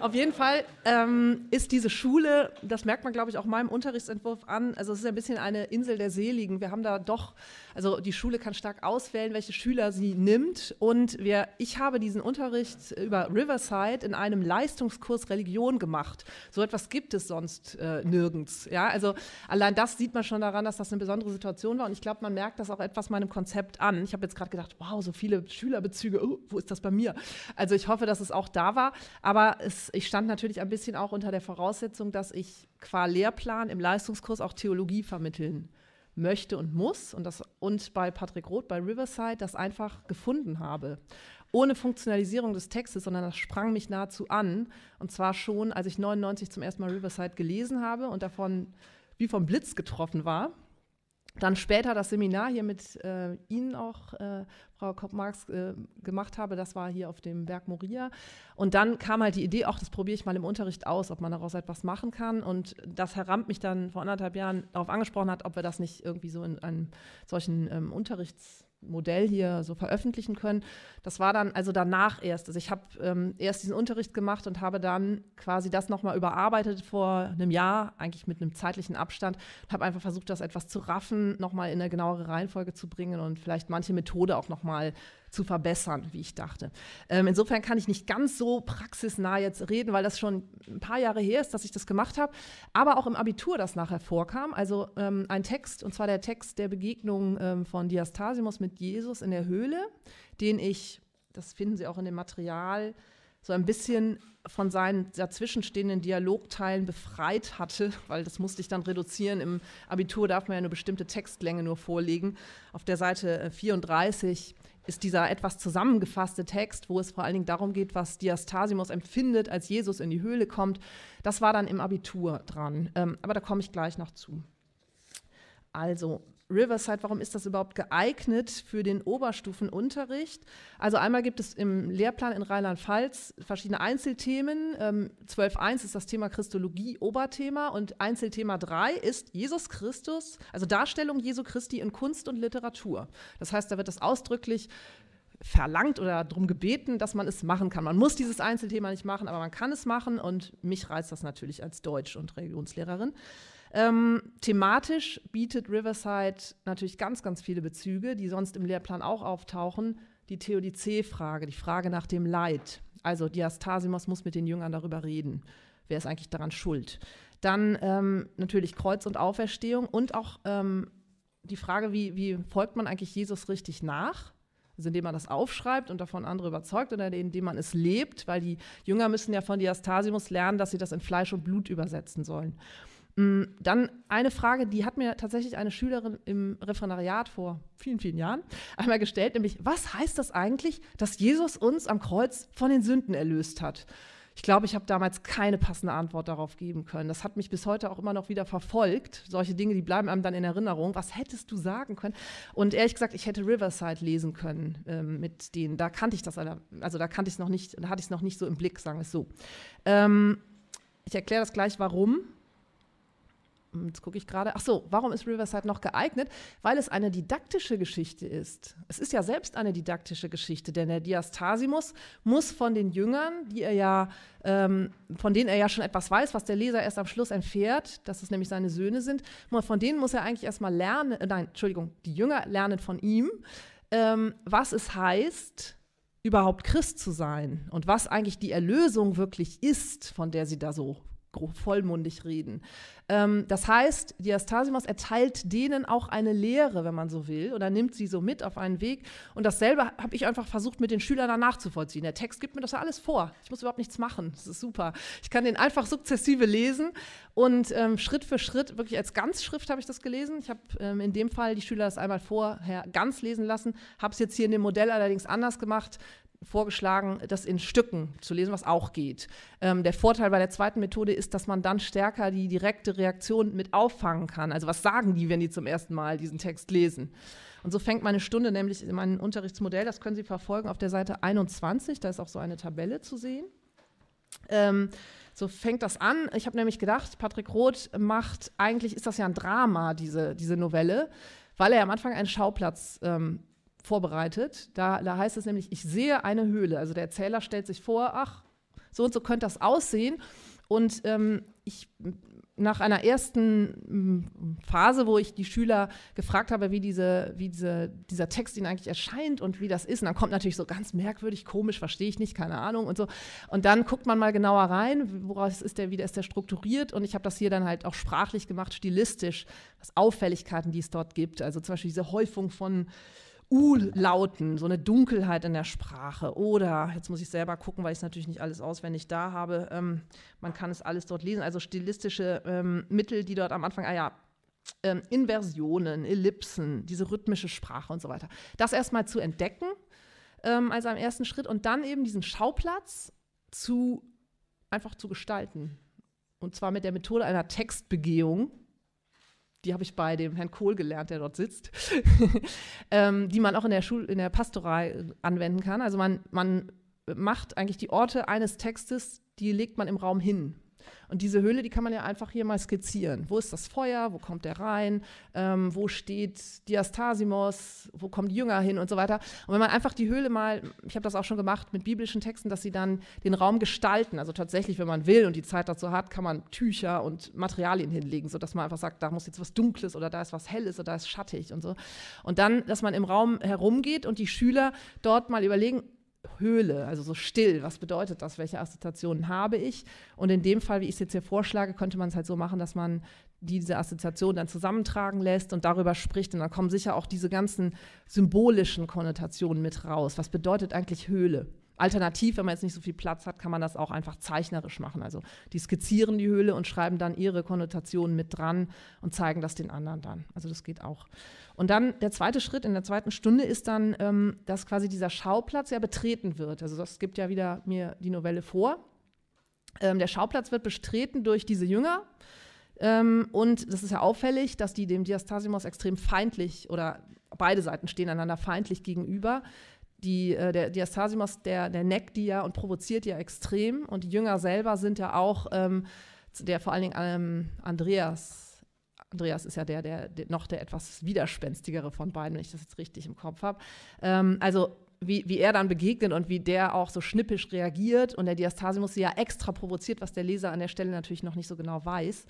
C: Auf jeden Fall ähm, ist diese Schule, das merkt man, glaube ich, auch meinem Unterrichtsentwurf an, also es ist ein bisschen eine Insel der Seligen. Wir haben da doch, also die Schule kann stark auswählen, welche Schüler sie nimmt. Und wir, ich habe diesen Unterricht über Riverside in einem Leistungskurs Religion gemacht. So etwas gibt es sonst äh, nirgends. Ja? Also allein das sieht man schon daran, dass das eine besondere Situation war. Und ich glaube, man merkt das auch etwas meinem Konzept an. Ich habe jetzt gerade gedacht, wow, so viele Schülerbezüge, oh, wo ist das bei mir? Also ich hoffe, dass es auch da war. Aber es ich stand natürlich ein bisschen auch unter der Voraussetzung, dass ich qua Lehrplan im Leistungskurs auch Theologie vermitteln möchte und muss und, das, und bei Patrick Roth bei Riverside das einfach gefunden habe. Ohne Funktionalisierung des Textes, sondern das sprang mich nahezu an. Und zwar schon, als ich 99 zum ersten Mal Riverside gelesen habe und davon wie vom Blitz getroffen war dann später das Seminar hier mit äh, Ihnen auch, äh, Frau Kopp-Marx, äh, gemacht habe, das war hier auf dem Berg Moria. Und dann kam halt die Idee, auch das probiere ich mal im Unterricht aus, ob man daraus etwas machen kann. Und das Herr Ramp mich dann vor anderthalb Jahren darauf angesprochen hat, ob wir das nicht irgendwie so in einem solchen ähm, Unterrichts- Modell hier so veröffentlichen können. Das war dann also danach erst. Also ich habe ähm, erst diesen Unterricht gemacht und habe dann quasi das nochmal überarbeitet vor einem Jahr, eigentlich mit einem zeitlichen Abstand. Habe einfach versucht, das etwas zu raffen, nochmal in eine genauere Reihenfolge zu bringen und vielleicht manche Methode auch nochmal zu verbessern, wie ich dachte. Ähm, insofern kann ich nicht ganz so praxisnah jetzt reden, weil das schon ein paar Jahre her ist, dass ich das gemacht habe. Aber auch im Abitur das nachher vorkam. Also ähm, ein Text, und zwar der Text der Begegnung ähm, von Diastasimos mit Jesus in der Höhle, den ich, das finden Sie auch in dem Material, so ein bisschen von seinen dazwischenstehenden Dialogteilen befreit hatte, [laughs] weil das musste ich dann reduzieren. Im Abitur darf man ja eine bestimmte Textlänge nur vorlegen. Auf der Seite 34 ist dieser etwas zusammengefasste Text, wo es vor allen Dingen darum geht, was Diastasimos empfindet, als Jesus in die Höhle kommt. Das war dann im Abitur dran. Ähm, aber da komme ich gleich noch zu. Also, Riverside, warum ist das überhaupt geeignet für den Oberstufenunterricht? Also einmal gibt es im Lehrplan in Rheinland-Pfalz verschiedene Einzelthemen. Ähm, 12.1 ist das Thema Christologie, Oberthema und Einzelthema 3 ist Jesus Christus, also Darstellung Jesu Christi in Kunst und Literatur. Das heißt, da wird das ausdrücklich verlangt oder darum gebeten, dass man es machen kann. Man muss dieses Einzelthema nicht machen, aber man kann es machen und mich reizt das natürlich als Deutsch- und Religionslehrerin. Ähm, thematisch bietet Riverside natürlich ganz, ganz viele Bezüge, die sonst im Lehrplan auch auftauchen. Die Theodizee-Frage, die Frage nach dem Leid. Also Diastasimos muss mit den Jüngern darüber reden. Wer ist eigentlich daran schuld? Dann ähm, natürlich Kreuz und Auferstehung und auch ähm, die Frage, wie, wie folgt man eigentlich Jesus richtig nach? Also indem man das aufschreibt und davon andere überzeugt oder indem man es lebt, weil die Jünger müssen ja von Diastasimus lernen, dass sie das in Fleisch und Blut übersetzen sollen. Mm, dann eine Frage, die hat mir tatsächlich eine Schülerin im Referendariat vor vielen, vielen Jahren einmal gestellt, nämlich, was heißt das eigentlich, dass Jesus uns am Kreuz von den Sünden erlöst hat? Ich glaube, ich habe damals keine passende Antwort darauf geben können. Das hat mich bis heute auch immer noch wieder verfolgt. Solche Dinge, die bleiben einem dann in Erinnerung. Was hättest du sagen können? Und ehrlich gesagt, ich hätte Riverside lesen können ähm, mit denen. Da kannte ich das, also da kannte ich es noch nicht, da hatte ich es noch nicht so im Blick, sagen wir es so. Ähm, ich erkläre das gleich, warum. Jetzt gucke ich gerade. Ach so, warum ist Riverside noch geeignet? Weil es eine didaktische Geschichte ist. Es ist ja selbst eine didaktische Geschichte, denn der Diastasimus muss von den Jüngern, die er ja, ähm, von denen er ja schon etwas weiß, was der Leser erst am Schluss entfährt, dass es nämlich seine Söhne sind, von denen muss er eigentlich erstmal lernen, äh, nein, Entschuldigung, die Jünger lernen von ihm, ähm, was es heißt, überhaupt Christ zu sein und was eigentlich die Erlösung wirklich ist, von der sie da so vollmundig reden. Ähm, das heißt, Diastasimos erteilt denen auch eine Lehre, wenn man so will, oder nimmt sie so mit auf einen Weg. Und dasselbe habe ich einfach versucht, mit den Schülern dann nachzuvollziehen. Der Text gibt mir das ja alles vor. Ich muss überhaupt nichts machen. Das ist super. Ich kann den einfach sukzessive lesen und ähm, Schritt für Schritt, wirklich als Ganzschrift habe ich das gelesen. Ich habe ähm, in dem Fall die Schüler das einmal vorher ganz lesen lassen, habe es jetzt hier in dem Modell allerdings anders gemacht vorgeschlagen, das in Stücken zu lesen, was auch geht. Ähm, der Vorteil bei der zweiten Methode ist, dass man dann stärker die direkte Reaktion mit auffangen kann. Also was sagen die, wenn die zum ersten Mal diesen Text lesen? Und so fängt meine Stunde nämlich in meinem Unterrichtsmodell, das können Sie verfolgen auf der Seite 21, da ist auch so eine Tabelle zu sehen. Ähm, so fängt das an. Ich habe nämlich gedacht, Patrick Roth macht, eigentlich ist das ja ein Drama, diese, diese Novelle, weil er am Anfang einen Schauplatz ähm, vorbereitet. Da, da heißt es nämlich, ich sehe eine Höhle. Also der Erzähler stellt sich vor, ach, so und so könnte das aussehen. Und ähm, ich nach einer ersten mm, Phase, wo ich die Schüler gefragt habe, wie, diese, wie diese, dieser Text ihnen eigentlich erscheint und wie das ist. Und dann kommt natürlich so ganz merkwürdig, komisch, verstehe ich nicht, keine Ahnung und so. Und dann guckt man mal genauer rein, woraus ist der, wie ist der strukturiert. Und ich habe das hier dann halt auch sprachlich gemacht, stilistisch, was Auffälligkeiten, die es dort gibt. Also zum Beispiel diese Häufung von U-Lauten, so eine Dunkelheit in der Sprache. Oder, jetzt muss ich selber gucken, weil ich es natürlich nicht alles auswendig da habe, ähm, man kann es alles dort lesen. Also stilistische ähm, Mittel, die dort am Anfang, ah ja, ähm, Inversionen, Ellipsen, diese rhythmische Sprache und so weiter. Das erstmal zu entdecken, ähm, also am ersten Schritt, und dann eben diesen Schauplatz zu einfach zu gestalten. Und zwar mit der Methode einer Textbegehung die habe ich bei dem Herrn Kohl gelernt, der dort sitzt, [laughs] ähm, die man auch in der Schul in der Pastoral anwenden kann. Also man, man macht eigentlich die Orte eines Textes, die legt man im Raum hin. Und diese Höhle, die kann man ja einfach hier mal skizzieren. Wo ist das Feuer? Wo kommt der rein? Ähm, wo steht Diastasimos? Wo kommen die Jünger hin und so weiter? Und wenn man einfach die Höhle mal, ich habe das auch schon gemacht mit biblischen Texten, dass sie dann den Raum gestalten. Also tatsächlich, wenn man will und die Zeit dazu hat, kann man Tücher und Materialien hinlegen, sodass man einfach sagt, da muss jetzt was Dunkles oder da ist was Helles oder da ist schattig und so. Und dann, dass man im Raum herumgeht und die Schüler dort mal überlegen, Höhle, also so still. Was bedeutet das? Welche Assoziationen habe ich? Und in dem Fall, wie ich es jetzt hier vorschlage, könnte man es halt so machen, dass man diese Assoziation dann zusammentragen lässt und darüber spricht. Und dann kommen sicher auch diese ganzen symbolischen Konnotationen mit raus. Was bedeutet eigentlich Höhle? Alternativ, wenn man jetzt nicht so viel Platz hat, kann man das auch einfach zeichnerisch machen. Also die skizzieren die Höhle und schreiben dann ihre Konnotationen mit dran und zeigen das den anderen dann. Also das geht auch. Und dann der zweite Schritt in der zweiten Stunde ist dann, ähm, dass quasi dieser Schauplatz ja betreten wird. Also das gibt ja wieder mir die Novelle vor. Ähm, der Schauplatz wird betreten durch diese Jünger. Ähm, und das ist ja auffällig, dass die dem Diastasimos extrem feindlich oder beide Seiten stehen einander feindlich gegenüber die, äh, der Diastasimos, der, der neckt die ja und provoziert ja extrem. Und die Jünger selber sind ja auch, ähm, der vor allen Dingen ähm, Andreas, Andreas ist ja der, der, der, noch der etwas widerspenstigere von beiden, wenn ich das jetzt richtig im Kopf habe. Ähm, also wie, wie er dann begegnet und wie der auch so schnippisch reagiert und der Diastasimus sie ja extra provoziert, was der Leser an der Stelle natürlich noch nicht so genau weiß.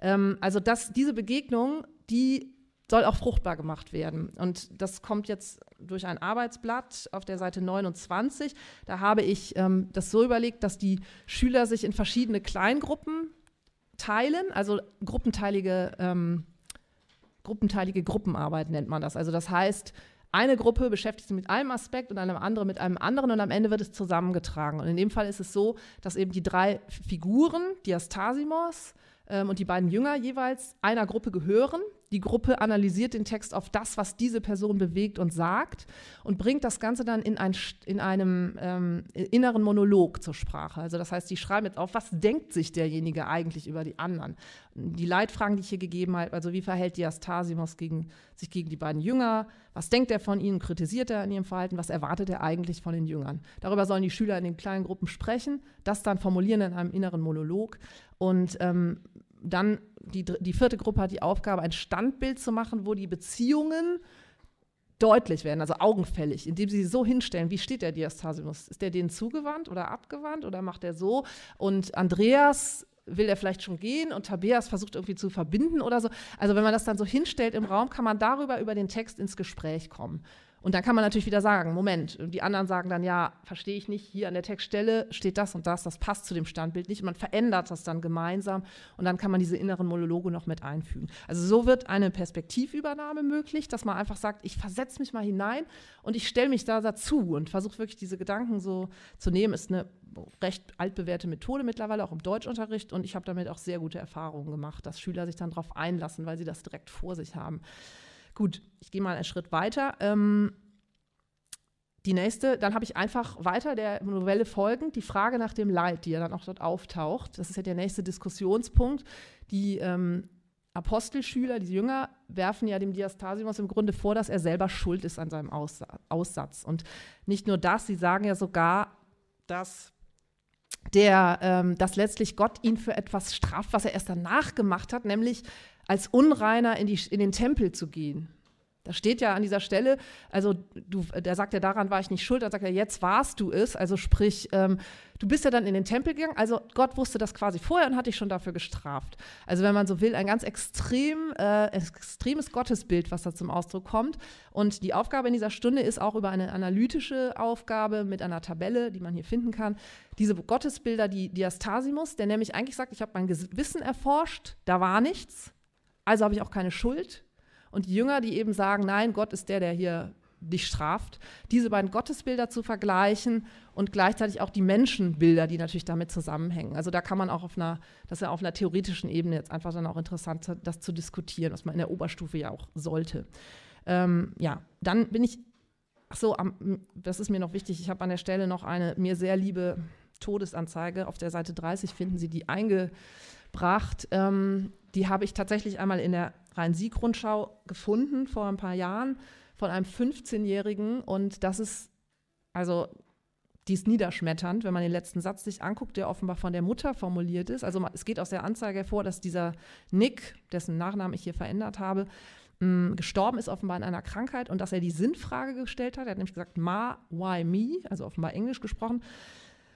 C: Ähm, also das, diese Begegnung, die soll auch fruchtbar gemacht werden. Und das kommt jetzt durch ein Arbeitsblatt auf der Seite 29. Da habe ich ähm, das so überlegt, dass die Schüler sich in verschiedene Kleingruppen teilen, also gruppenteilige, ähm, gruppenteilige Gruppenarbeit nennt man das. Also das heißt, eine Gruppe beschäftigt sich mit einem Aspekt und eine andere mit einem anderen und am Ende wird es zusammengetragen. Und in dem Fall ist es so, dass eben die drei Figuren, Diastasimos ähm, und die beiden Jünger jeweils einer Gruppe gehören die Gruppe analysiert den Text auf das, was diese Person bewegt und sagt und bringt das Ganze dann in, ein, in einem ähm, inneren Monolog zur Sprache. Also das heißt, die schreiben jetzt auf, was denkt sich derjenige eigentlich über die anderen. Die Leitfragen, die ich hier gegeben habe, also wie verhält Diastasimos gegen, sich gegen die beiden Jünger, was denkt er von ihnen, kritisiert er in ihrem Verhalten, was erwartet er eigentlich von den Jüngern. Darüber sollen die Schüler in den kleinen Gruppen sprechen, das dann formulieren in einem inneren Monolog und ähm, dann die, die vierte Gruppe hat die Aufgabe, ein Standbild zu machen, wo die Beziehungen deutlich werden, also augenfällig, indem sie so hinstellen, wie steht der Diastasimus? Ist der denen zugewandt oder abgewandt oder macht er so? Und Andreas will er vielleicht schon gehen und Tabeas versucht irgendwie zu verbinden oder so. Also wenn man das dann so hinstellt im Raum, kann man darüber über den Text ins Gespräch kommen. Und dann kann man natürlich wieder sagen, Moment, und die anderen sagen dann, ja, verstehe ich nicht, hier an der Textstelle steht das und das, das passt zu dem Standbild nicht. Und man verändert das dann gemeinsam und dann kann man diese inneren Monologe noch mit einfügen. Also so wird eine Perspektivübernahme möglich, dass man einfach sagt, ich versetze mich mal hinein und ich stelle mich da dazu und versuche wirklich diese Gedanken so zu nehmen. Ist eine recht altbewährte Methode mittlerweile, auch im Deutschunterricht. Und ich habe damit auch sehr gute Erfahrungen gemacht, dass Schüler sich dann darauf einlassen, weil sie das direkt vor sich haben. Gut, ich gehe mal einen Schritt weiter. Ähm, die nächste, dann habe ich einfach weiter der Novelle folgend die Frage nach dem Leid, die ja dann auch dort auftaucht. Das ist ja der nächste Diskussionspunkt. Die ähm, Apostelschüler, die Jünger, werfen ja dem Diastasimos im Grunde vor, dass er selber schuld ist an seinem Aussatz. Und nicht nur das, sie sagen ja sogar, dass der, ähm, dass letztlich Gott ihn für etwas straft, was er erst danach gemacht hat, nämlich als Unreiner in, die, in den Tempel zu gehen. Da steht ja an dieser Stelle, also du, der sagt ja, daran war ich nicht schuld, dann sagt er, jetzt warst du es. Also sprich, ähm, du bist ja dann in den Tempel gegangen. Also Gott wusste das quasi vorher und hat dich schon dafür gestraft. Also wenn man so will, ein ganz extrem, äh, extremes Gottesbild, was da zum Ausdruck kommt. Und die Aufgabe in dieser Stunde ist auch über eine analytische Aufgabe mit einer Tabelle, die man hier finden kann, diese Gottesbilder, die Diastasimus, der nämlich eigentlich sagt, ich habe mein Gewissen erforscht, da war nichts also habe ich auch keine Schuld. Und die Jünger, die eben sagen, nein, Gott ist der, der hier dich straft, diese beiden Gottesbilder zu vergleichen und gleichzeitig auch die Menschenbilder, die natürlich damit zusammenhängen. Also da kann man auch auf einer, das ist ja auf einer theoretischen Ebene jetzt einfach dann auch interessant, das zu diskutieren, was man in der Oberstufe ja auch sollte. Ähm, ja, dann bin ich, ach so, am, das ist mir noch wichtig, ich habe an der Stelle noch eine mir sehr liebe Todesanzeige. Auf der Seite 30 finden Sie die eingebracht. Ähm, die habe ich tatsächlich einmal in der Rhein-Sieg-Rundschau gefunden vor ein paar Jahren von einem 15-Jährigen und das ist, also die ist niederschmetternd, wenn man den letzten Satz sich anguckt, der offenbar von der Mutter formuliert ist. Also es geht aus der Anzeige hervor, dass dieser Nick, dessen Nachnamen ich hier verändert habe, mh, gestorben ist offenbar an einer Krankheit und dass er die Sinnfrage gestellt hat. Er hat nämlich gesagt, Ma, why me? Also offenbar Englisch gesprochen.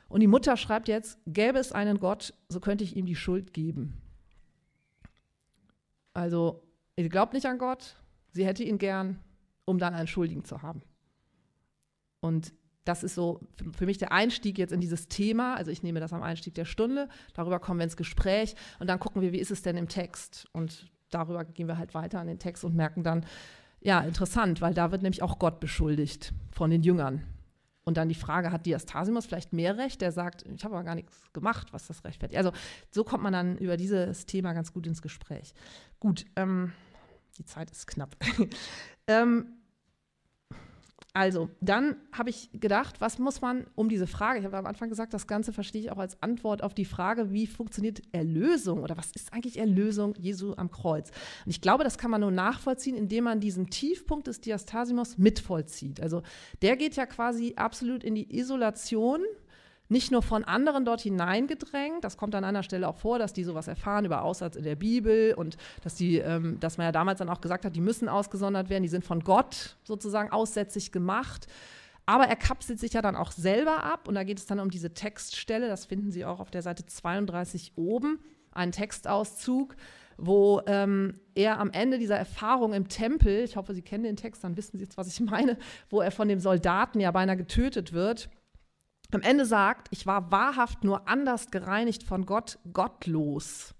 C: Und die Mutter schreibt jetzt, gäbe es einen Gott, so könnte ich ihm die Schuld geben. Also, sie glaubt nicht an Gott, sie hätte ihn gern, um dann einen Schuldigen zu haben. Und das ist so für mich der Einstieg jetzt in dieses Thema. Also ich nehme das am Einstieg der Stunde. Darüber kommen wir ins Gespräch und dann gucken wir, wie ist es denn im Text. Und darüber gehen wir halt weiter an den Text und merken dann, ja, interessant, weil da wird nämlich auch Gott beschuldigt von den Jüngern. Und dann die Frage, hat Diastasimos vielleicht mehr Recht? Der sagt, ich habe aber gar nichts gemacht, was das rechtfertigt. Also so kommt man dann über dieses Thema ganz gut ins Gespräch. Gut, ähm, die Zeit ist knapp. [laughs] ähm, also, dann habe ich gedacht, was muss man um diese Frage, ich habe am Anfang gesagt, das Ganze verstehe ich auch als Antwort auf die Frage, wie funktioniert Erlösung oder was ist eigentlich Erlösung Jesu am Kreuz? Und ich glaube, das kann man nur nachvollziehen, indem man diesen Tiefpunkt des Diastasimos mitvollzieht. Also, der geht ja quasi absolut in die Isolation nicht nur von anderen dort hineingedrängt, das kommt an einer Stelle auch vor, dass die sowas erfahren über Aussatz in der Bibel und dass, die, ähm, dass man ja damals dann auch gesagt hat, die müssen ausgesondert werden, die sind von Gott sozusagen aussätzlich gemacht. Aber er kapselt sich ja dann auch selber ab und da geht es dann um diese Textstelle, das finden Sie auch auf der Seite 32 oben, einen Textauszug, wo ähm, er am Ende dieser Erfahrung im Tempel, ich hoffe, Sie kennen den Text, dann wissen Sie jetzt, was ich meine, wo er von dem Soldaten ja beinahe getötet wird, am Ende sagt, ich war wahrhaft nur anders gereinigt von Gott, gottlos.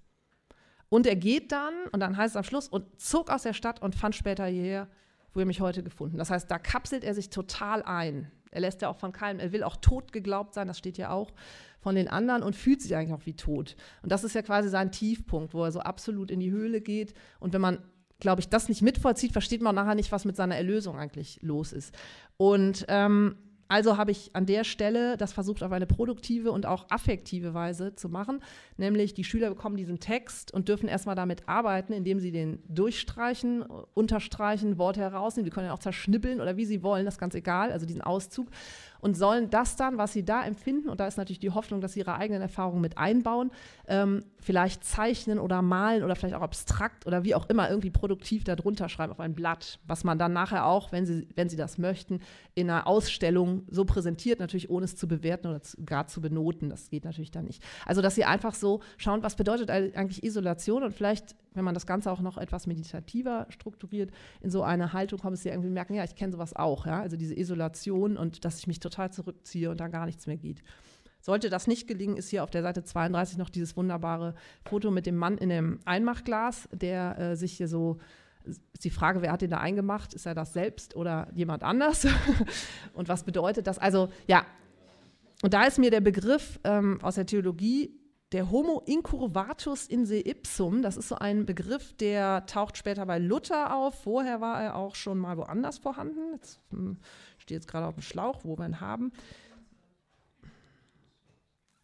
C: Und er geht dann, und dann heißt es am Schluss, und zog aus der Stadt und fand später hierher, wo er mich heute gefunden. Das heißt, da kapselt er sich total ein. Er lässt ja auch von keinem, er will auch tot geglaubt sein, das steht ja auch von den anderen und fühlt sich eigentlich auch wie tot. Und das ist ja quasi sein Tiefpunkt, wo er so absolut in die Höhle geht. Und wenn man, glaube ich, das nicht mitvollzieht, versteht man nachher nicht, was mit seiner Erlösung eigentlich los ist. Und ähm, also habe ich an der Stelle das versucht, auf eine produktive und auch affektive Weise zu machen. Nämlich die Schüler bekommen diesen Text und dürfen erstmal damit arbeiten, indem sie den durchstreichen, unterstreichen, Worte herausnehmen. Die können ja auch zerschnippeln oder wie sie wollen, das ist ganz egal, also diesen Auszug und sollen das dann, was sie da empfinden, und da ist natürlich die Hoffnung, dass sie ihre eigenen Erfahrungen mit einbauen, ähm, vielleicht zeichnen oder malen oder vielleicht auch abstrakt oder wie auch immer irgendwie produktiv darunter schreiben auf ein Blatt, was man dann nachher auch, wenn sie, wenn sie das möchten, in einer Ausstellung so präsentiert, natürlich ohne es zu bewerten oder zu, gar zu benoten. Das geht natürlich dann nicht. Also, dass sie einfach so schauen, was bedeutet eigentlich Isolation und vielleicht, wenn man das Ganze auch noch etwas meditativer strukturiert, in so eine Haltung kommen, dass sie irgendwie merken, ja, ich kenne sowas auch, ja, also diese Isolation und dass ich mich total zurückziehe und da gar nichts mehr geht. Sollte das nicht gelingen, ist hier auf der Seite 32 noch dieses wunderbare Foto mit dem Mann in dem Einmachglas, der äh, sich hier so ist die Frage, wer hat den da eingemacht? Ist er das selbst oder jemand anders? [laughs] und was bedeutet das? Also ja, und da ist mir der Begriff ähm, aus der Theologie der Homo incurvatus in se ipsum, das ist so ein Begriff, der taucht später bei Luther auf. Vorher war er auch schon mal woanders vorhanden. Jetzt hm, stehe jetzt gerade auf dem Schlauch, wo wir ihn haben.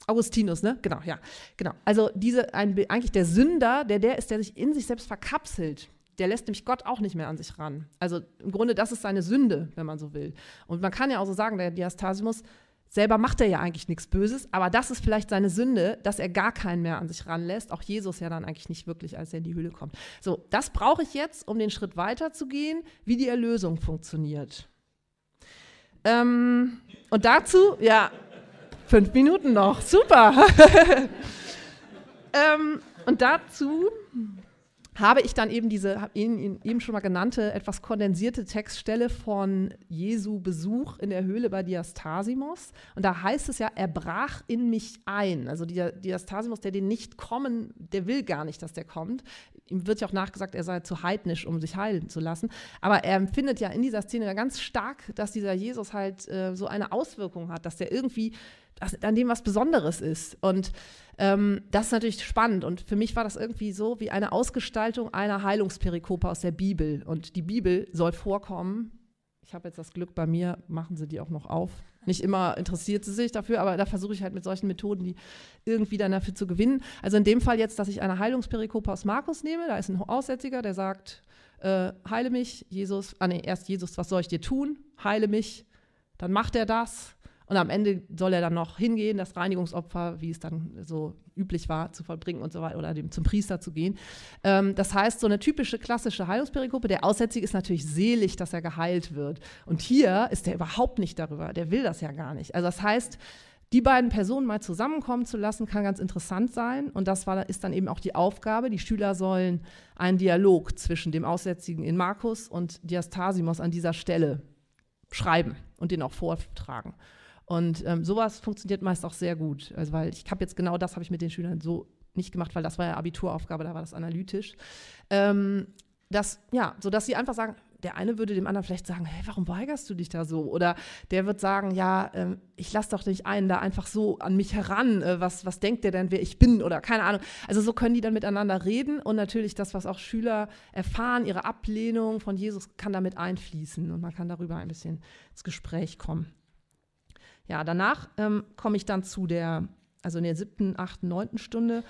C: Augustinus, ne? Genau, ja. Genau. Also diese, ein, eigentlich der Sünder, der der ist, der sich in sich selbst verkapselt. Der lässt nämlich Gott auch nicht mehr an sich ran. Also im Grunde, das ist seine Sünde, wenn man so will. Und man kann ja auch so sagen, der Diastasimus, selber macht er ja eigentlich nichts Böses, aber das ist vielleicht seine Sünde, dass er gar keinen mehr an sich ranlässt. Auch Jesus ja dann eigentlich nicht wirklich, als er in die Höhle kommt. So, das brauche ich jetzt, um den Schritt weiter zu gehen, wie die Erlösung funktioniert. Ähm, und dazu, ja, fünf Minuten noch, super. [laughs] ähm, und dazu habe ich dann eben diese, eben schon mal genannte, etwas kondensierte Textstelle von Jesu Besuch in der Höhle bei Diastasimos. Und da heißt es ja, er brach in mich ein. Also Diastasimos, der den nicht kommen, der will gar nicht, dass der kommt. Ihm wird ja auch nachgesagt, er sei zu heidnisch, um sich heilen zu lassen. Aber er empfindet ja in dieser Szene ganz stark, dass dieser Jesus halt äh, so eine Auswirkung hat, dass der irgendwie an dem was Besonderes ist. Und ähm, das ist natürlich spannend. Und für mich war das irgendwie so wie eine Ausgestaltung einer Heilungsperikope aus der Bibel. Und die Bibel soll vorkommen. Ich habe jetzt das Glück, bei mir machen sie die auch noch auf. Nicht immer interessiert sie sich dafür, aber da versuche ich halt mit solchen Methoden, die irgendwie dann dafür zu gewinnen. Also in dem Fall jetzt, dass ich eine Heilungsperikope aus Markus nehme. Da ist ein Aussätziger, der sagt, äh, heile mich, Jesus, ah nee, erst Jesus, was soll ich dir tun? Heile mich. Dann macht er das und am Ende soll er dann noch hingehen, das Reinigungsopfer, wie es dann so üblich war, zu vollbringen und so weiter, oder dem, zum Priester zu gehen. Ähm, das heißt, so eine typische klassische Heilungsperikope, der Aussätzige ist natürlich selig, dass er geheilt wird. Und hier ist er überhaupt nicht darüber, der will das ja gar nicht. Also das heißt, die beiden Personen mal zusammenkommen zu lassen, kann ganz interessant sein. Und das war, ist dann eben auch die Aufgabe. Die Schüler sollen einen Dialog zwischen dem Aussätzigen in Markus und Diastasimos an dieser Stelle schreiben und den auch vortragen. Und ähm, sowas funktioniert meist auch sehr gut. Also weil ich habe jetzt genau das habe ich mit den Schülern so nicht gemacht, weil das war ja Abituraufgabe, da war das analytisch. Ähm, das, ja, so dass sie einfach sagen, der eine würde dem anderen vielleicht sagen, hey, warum weigerst du dich da so? Oder der wird sagen, ja, äh, ich lasse doch nicht einen da einfach so an mich heran. Äh, was, was denkt der denn, wer ich bin? Oder keine Ahnung. Also so können die dann miteinander reden und natürlich das, was auch Schüler erfahren, ihre Ablehnung von Jesus kann damit einfließen und man kann darüber ein bisschen ins Gespräch kommen. Ja, danach ähm, komme ich dann zu der, also in der siebten, achten, neunten Stunde,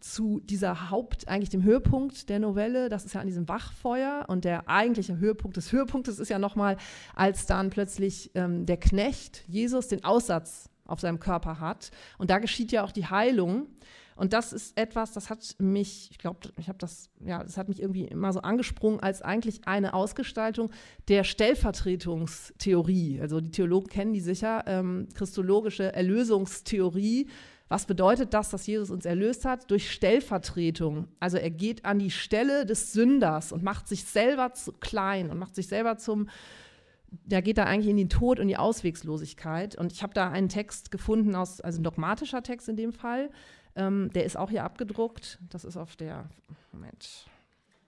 C: zu dieser Haupt, eigentlich dem Höhepunkt der Novelle, das ist ja an diesem Wachfeuer und der eigentliche Höhepunkt des Höhepunktes ist ja nochmal, als dann plötzlich ähm, der Knecht Jesus den Aussatz auf seinem Körper hat. Und da geschieht ja auch die Heilung. Und das ist etwas, das hat mich, ich glaube, ich habe das, ja, das hat mich irgendwie immer so angesprungen als eigentlich eine Ausgestaltung der Stellvertretungstheorie. Also die Theologen kennen die sicher, ähm, christologische Erlösungstheorie. Was bedeutet das, dass Jesus uns erlöst hat? Durch Stellvertretung. Also er geht an die Stelle des Sünders und macht sich selber zu klein und macht sich selber zum, der geht da eigentlich in den Tod und die Auswegslosigkeit. Und ich habe da einen Text gefunden, aus, also ein dogmatischer Text in dem Fall, ähm, der ist auch hier abgedruckt. Das ist auf der Moment,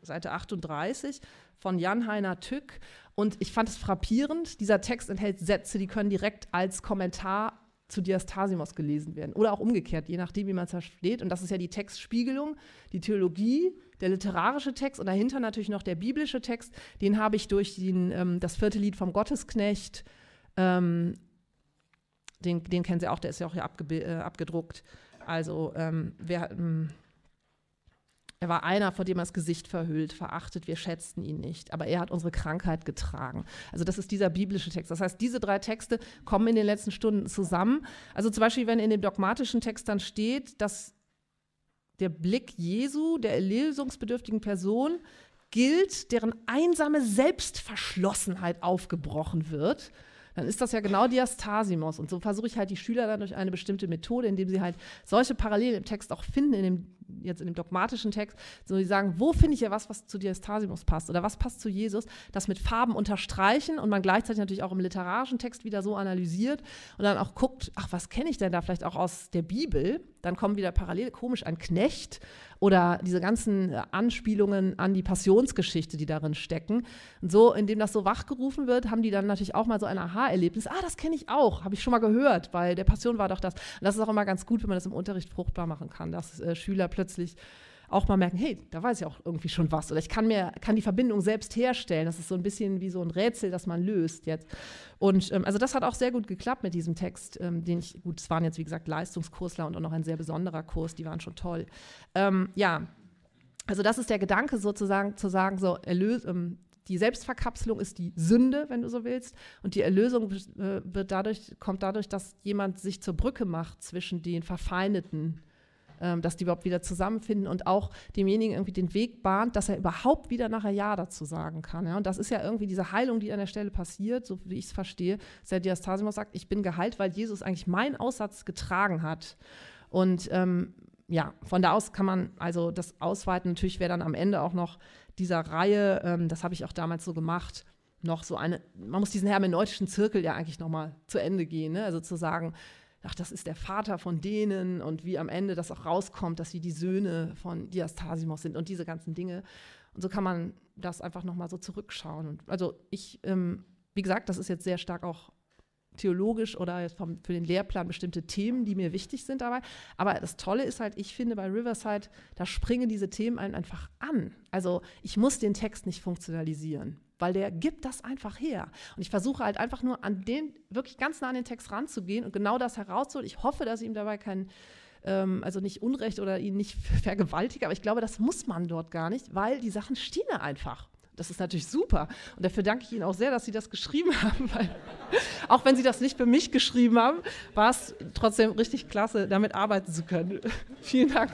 C: Seite 38 von Jan-Heiner Tück. Und ich fand es frappierend. Dieser Text enthält Sätze, die können direkt als Kommentar zu Diastasimos gelesen werden. Oder auch umgekehrt, je nachdem, wie man es versteht. Und das ist ja die Textspiegelung, die Theologie, der literarische Text und dahinter natürlich noch der biblische Text. Den habe ich durch den, ähm, das vierte Lied vom Gottesknecht, ähm, den, den kennen Sie auch, der ist ja auch hier abge äh, abgedruckt, also ähm, wer, ähm, er war einer, vor dem er das Gesicht verhüllt, verachtet, wir schätzten ihn nicht, aber er hat unsere Krankheit getragen. Also das ist dieser biblische Text. Das heißt, diese drei Texte kommen in den letzten Stunden zusammen. Also zum Beispiel, wenn in dem dogmatischen Text dann steht, dass der Blick Jesu, der erlösungsbedürftigen Person, gilt, deren einsame Selbstverschlossenheit aufgebrochen wird dann ist das ja genau Diastasimos. Und so versuche ich halt die Schüler dann durch eine bestimmte Methode, indem sie halt solche Parallelen im Text auch finden, in dem, jetzt in dem dogmatischen Text, so die sagen, wo finde ich ja was, was zu Diastasimos passt oder was passt zu Jesus, das mit Farben unterstreichen und man gleichzeitig natürlich auch im literarischen Text wieder so analysiert und dann auch guckt, ach, was kenne ich denn da vielleicht auch aus der Bibel? Dann kommen wieder parallel komisch ein Knecht oder diese ganzen äh, Anspielungen an die Passionsgeschichte, die darin stecken. Und so, indem das so wachgerufen wird, haben die dann natürlich auch mal so ein Aha-Erlebnis. Ah, das kenne ich auch, habe ich schon mal gehört, weil der Passion war doch das. Und das ist auch immer ganz gut, wenn man das im Unterricht fruchtbar machen kann, dass äh, Schüler plötzlich auch mal merken, hey, da weiß ich auch irgendwie schon was. Oder ich kann mir, kann die Verbindung selbst herstellen. Das ist so ein bisschen wie so ein Rätsel, das man löst jetzt. Und ähm, also das hat auch sehr gut geklappt mit diesem Text, ähm, den ich, gut, es waren jetzt wie gesagt Leistungskursler und auch noch ein sehr besonderer Kurs, die waren schon toll. Ähm, ja, also das ist der Gedanke sozusagen, zu sagen, so erlös, ähm, die Selbstverkapselung ist die Sünde, wenn du so willst, und die Erlösung äh, dadurch, kommt dadurch, dass jemand sich zur Brücke macht zwischen den Verfeindeten ähm, dass die überhaupt wieder zusammenfinden und auch demjenigen irgendwie den Weg bahnt, dass er überhaupt wieder nachher Ja dazu sagen kann. Ja? Und das ist ja irgendwie diese Heilung, die an der Stelle passiert, so wie ich es verstehe, dass der Diastasimos sagt, ich bin geheilt, weil Jesus eigentlich meinen Aussatz getragen hat. Und ähm, ja, von da aus kann man also das ausweiten. Natürlich wäre dann am Ende auch noch dieser Reihe, ähm, das habe ich auch damals so gemacht, noch so eine, man muss diesen hermeneutischen Zirkel ja eigentlich nochmal zu Ende gehen. Ne? Also zu sagen, ach, das ist der Vater von denen und wie am Ende das auch rauskommt, dass sie die Söhne von Diastasimos sind und diese ganzen Dinge. Und so kann man das einfach nochmal so zurückschauen. Und also ich, ähm, wie gesagt, das ist jetzt sehr stark auch theologisch oder jetzt vom, für den Lehrplan bestimmte Themen, die mir wichtig sind dabei. Aber das Tolle ist halt, ich finde bei Riverside, da springen diese Themen einen einfach an. Also ich muss den Text nicht funktionalisieren weil der gibt das einfach her. Und ich versuche halt einfach nur an den, wirklich ganz nah an den Text ranzugehen und genau das herauszuholen. Ich hoffe, dass ich ihm dabei kein, ähm, also nicht Unrecht oder ihn nicht [laughs] vergewaltige, aber ich glaube, das muss man dort gar nicht, weil die Sachen stehen da einfach. Das ist natürlich super. Und dafür danke ich Ihnen auch sehr, dass Sie das geschrieben [laughs] haben, weil [laughs] auch wenn Sie das nicht für mich geschrieben haben, war es trotzdem richtig klasse, damit arbeiten zu können. Vielen Dank.